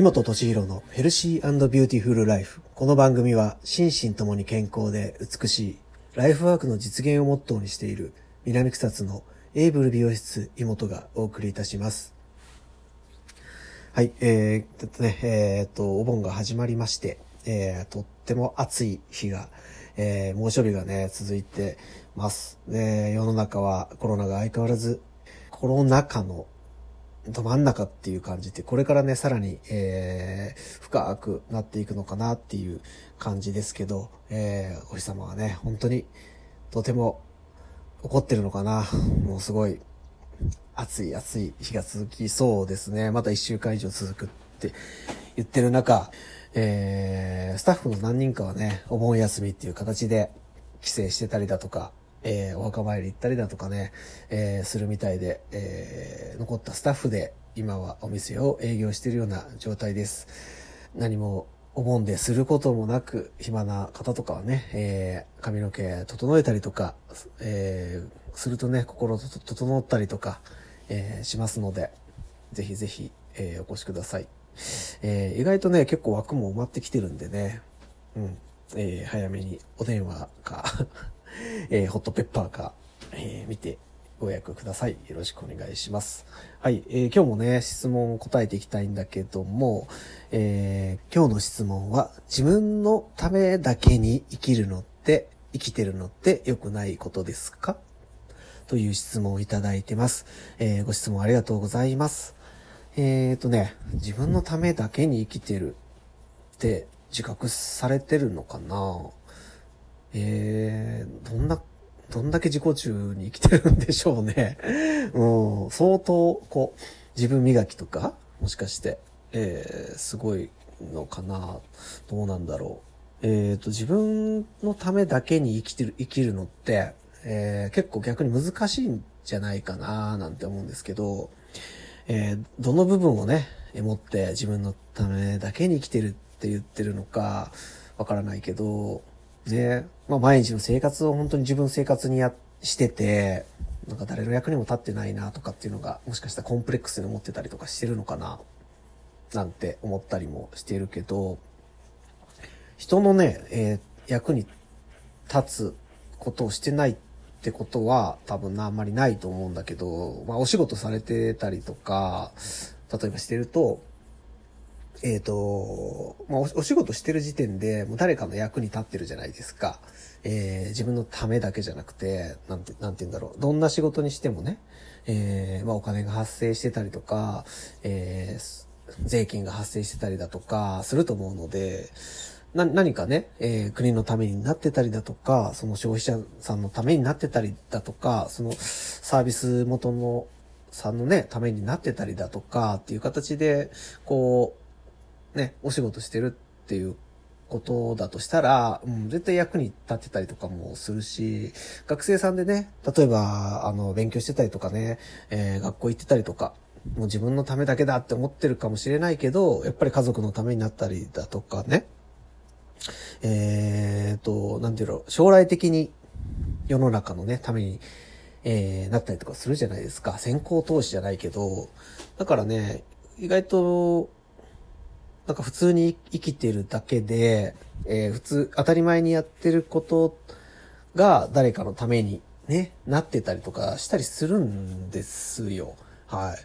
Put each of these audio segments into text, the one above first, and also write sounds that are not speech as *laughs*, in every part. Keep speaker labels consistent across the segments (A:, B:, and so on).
A: 本敏弘のヘルシービューティフルライフ。この番組は心身ともに健康で美しいライフワークの実現をモットーにしている南草津のエイブル美容室妹がお送りいたします。はい、えー、っとね、えー、っと、お盆が始まりまして、えー、とっても暑い日が、えー、猛暑日がね、続いてます。で、世の中はコロナが相変わらず、コロナ禍のど真ん中っていう感じで、これからね、さらに、えー、深くなっていくのかなっていう感じですけど、えー、お日様はね、本当に、とても怒ってるのかな。もうすごい、暑い暑い日が続きそうですね。また一週間以上続くって言ってる中、えー、スタッフの何人かはね、お盆休みっていう形で帰省してたりだとか、えー、お墓参り行ったりだとかね、えー、するみたいで、えー、残ったスタッフで今はお店を営業しているような状態です。何もお盆ですることもなく、暇な方とかはね、えー、髪の毛整えたりとか、えー、するとね、心と整ったりとか、えー、しますので、ぜひぜひ、え、お越しください。えー、意外とね、結構枠も埋まってきてるんでね、うん、え、早めにお電話か *laughs* えー、ホットペッパーか、えー、見てご予約ください。よろしくお願いします。はい、えー、今日もね、質問を答えていきたいんだけども、えー、今日の質問は、自分のためだけに生きるのって、生きてるのって良くないことですか？という質問をいただいてます。えー、ご質問ありがとうございます。えーとね、自分のためだけに生きてるって自覚されてるのかな？えー、どんな、どんだけ自己中に生きてるんでしょうね。*laughs* うん、相当、こう、自分磨きとか、もしかして、えー、すごいのかなどうなんだろう。えっ、ー、と、自分のためだけに生きてる、生きるのって、えー、結構逆に難しいんじゃないかななんて思うんですけど、えー、どの部分をね、持って自分のためだけに生きてるって言ってるのか、わからないけど、ね、まあ毎日の生活を本当に自分生活にや、してて、なんか誰の役にも立ってないなとかっていうのが、もしかしたらコンプレックスに思ってたりとかしてるのかな、なんて思ったりもしてるけど、人のね、えー、役に立つことをしてないってことは多分なあんまりないと思うんだけど、まあお仕事されてたりとか、例えばしてると、えっ、ー、と、まあお、お仕事してる時点で、もう誰かの役に立ってるじゃないですか。えー、自分のためだけじゃなくて、なんて、なんて言うんだろう。どんな仕事にしてもね、えー、まあ、お金が発生してたりとか、えー、税金が発生してたりだとか、すると思うので、な、何かね、えー、国のためになってたりだとか、その消費者さんのためになってたりだとか、そのサービス元のさんのね、ためになってたりだとかっていう形で、こう、ね、お仕事してるっていうことだとしたら、うん、絶対役に立ってたりとかもするし、学生さんでね、例えば、あの、勉強してたりとかね、えー、学校行ってたりとか、もう自分のためだけだって思ってるかもしれないけど、やっぱり家族のためになったりだとかね、えーと、なんていうの、将来的に世の中のね、ために、えー、なったりとかするじゃないですか。先行投資じゃないけど、だからね、意外となんか普通に生きてるだけで、えー、普通、当たり前にやってることが誰かのためにね、なってたりとかしたりするんですよ。はい。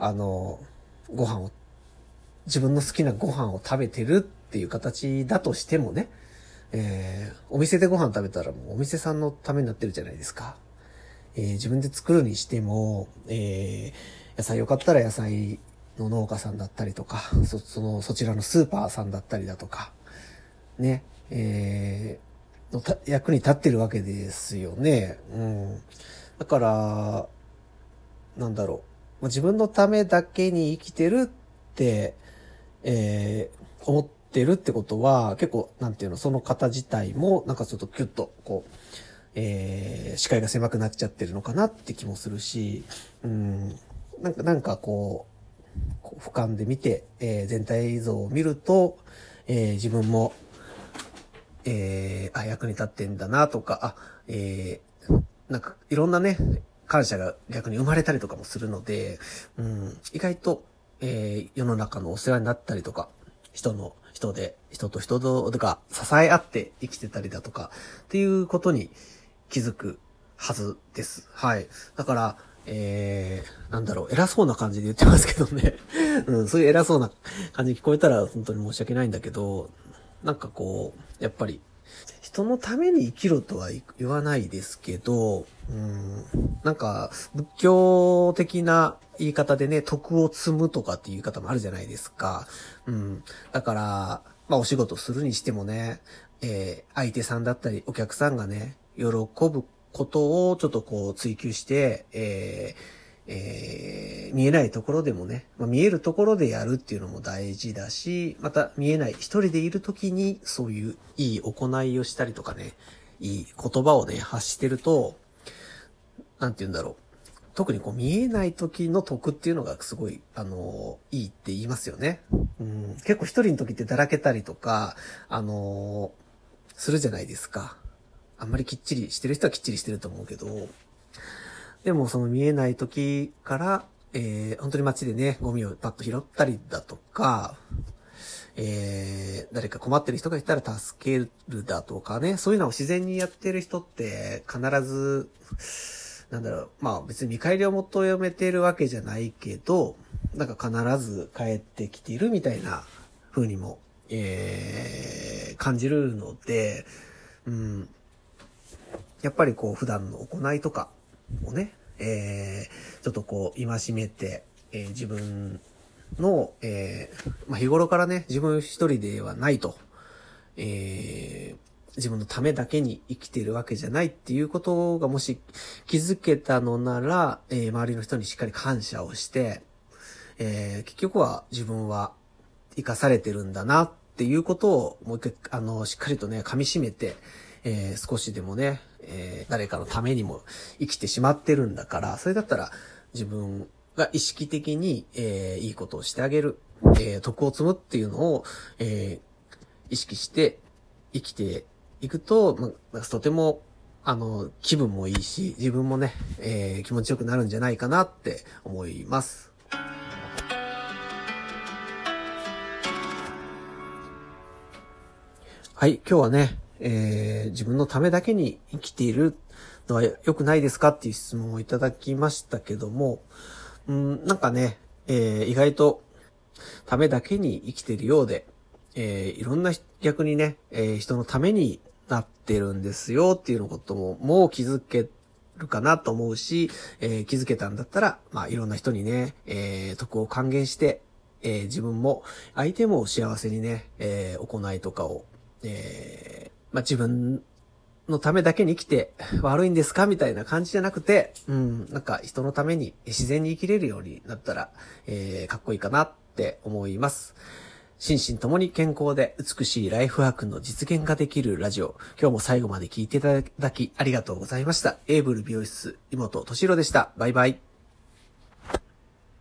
A: あの、ご飯を、自分の好きなご飯を食べてるっていう形だとしてもね、えー、お店でご飯食べたらもうお店さんのためになってるじゃないですか。えー、自分で作るにしても、えー、野菜よかったら野菜の農家さんだったりとか、そ、その、そちらのスーパーさんだったりだとか、ね、えー、のた役に立ってるわけですよね。うん。だから、なんだろう。自分のためだけに生きてるって、えー、思ってるってことは、結構、なんていうの、その方自体も、なんかちょっとキュッと、こう、えー、視界が狭くなっちゃってるのかなって気もするし、うん、なんか、なんかこう、俯瞰で見て、えー、全体像を見ると、えー、自分も、えー、あ、役に立ってんだなとか、あ、えー、なんか、いろんなね、感謝が逆に生まれたりとかもするので、うん、意外と、えー、世の中のお世話になったりとか、人の、人で、人と人とが支え合って生きてたりだとか、っていうことに気づくはずです。はい。だから、えー、なんだろう、偉そうな感じで言ってますけどね。*laughs* うん、そういう偉そうな感じ聞こえたら本当に申し訳ないんだけど、なんかこう、やっぱり、人のために生きろとは言わないですけど、うん、なんか、仏教的な言い方でね、徳を積むとかっていう言い方もあるじゃないですか。うん。だから、まあお仕事するにしてもね、えー、相手さんだったりお客さんがね、喜ぶことをちょっとこう追求して、えー、えー、見えないところでもね、まあ、見えるところでやるっていうのも大事だし、また見えない、一人でいる時にそういういい行いをしたりとかね、いい言葉をね、発してると、なんて言うんだろう。特にこう見えない時の得っていうのがすごい、あのいいって言いますよね。うん、結構一人の時ってだらけたりとか、あのするじゃないですか。あんまりきっちりしてる人はきっちりしてると思うけど、でもその見えない時から、えー、本当に街でね、ゴミをパッと拾ったりだとか、えー、誰か困ってる人がいたら助けるだとかね、そういうのを自然にやってる人って必ず、なんだろう、まあ別に見返りを求めてるわけじゃないけど、なんか必ず帰ってきているみたいな風にも、えー、感じるので、うん、やっぱりこう普段の行いとかをね、えー、ちょっとこう戒めて、えー、自分の、えー、まあ、日頃からね、自分一人ではないと、えー、自分のためだけに生きているわけじゃないっていうことがもし気づけたのなら、えー、周りの人にしっかり感謝をして、えー、結局は自分は生かされてるんだなっていうことをもう一回、あの、しっかりとね、噛み締めて、えー、少しでもね、えー、誰かのためにも生きてしまってるんだから、それだったら自分が意識的に、えー、いいことをしてあげる、えー、徳を積むっていうのを、えー、意識して生きていくと、まあ、とても、あの、気分もいいし、自分もね、えー、気持ちよくなるんじゃないかなって思います。はい、今日はね、えー、自分のためだけに生きているのは良くないですかっていう質問をいただきましたけども、うん、なんかね、えー、意外とためだけに生きているようで、えー、いろんな逆にね、えー、人のためになってるんですよっていうのことも、もう気づけるかなと思うし、えー、気づけたんだったら、まあ、いろんな人にね、えー、徳を還元して、えー、自分も、相手も幸せにね、えー、行いとかを、え、まあ、自分のためだけに生きて悪いんですかみたいな感じじゃなくて、うん、なんか人のために自然に生きれるようになったら、えー、かっこいいかなって思います。心身ともに健康で美しいライフワークの実現ができるラジオ。今日も最後まで聞いていただきありがとうございました。エーブル美容室、妹としろでした。バイバイ。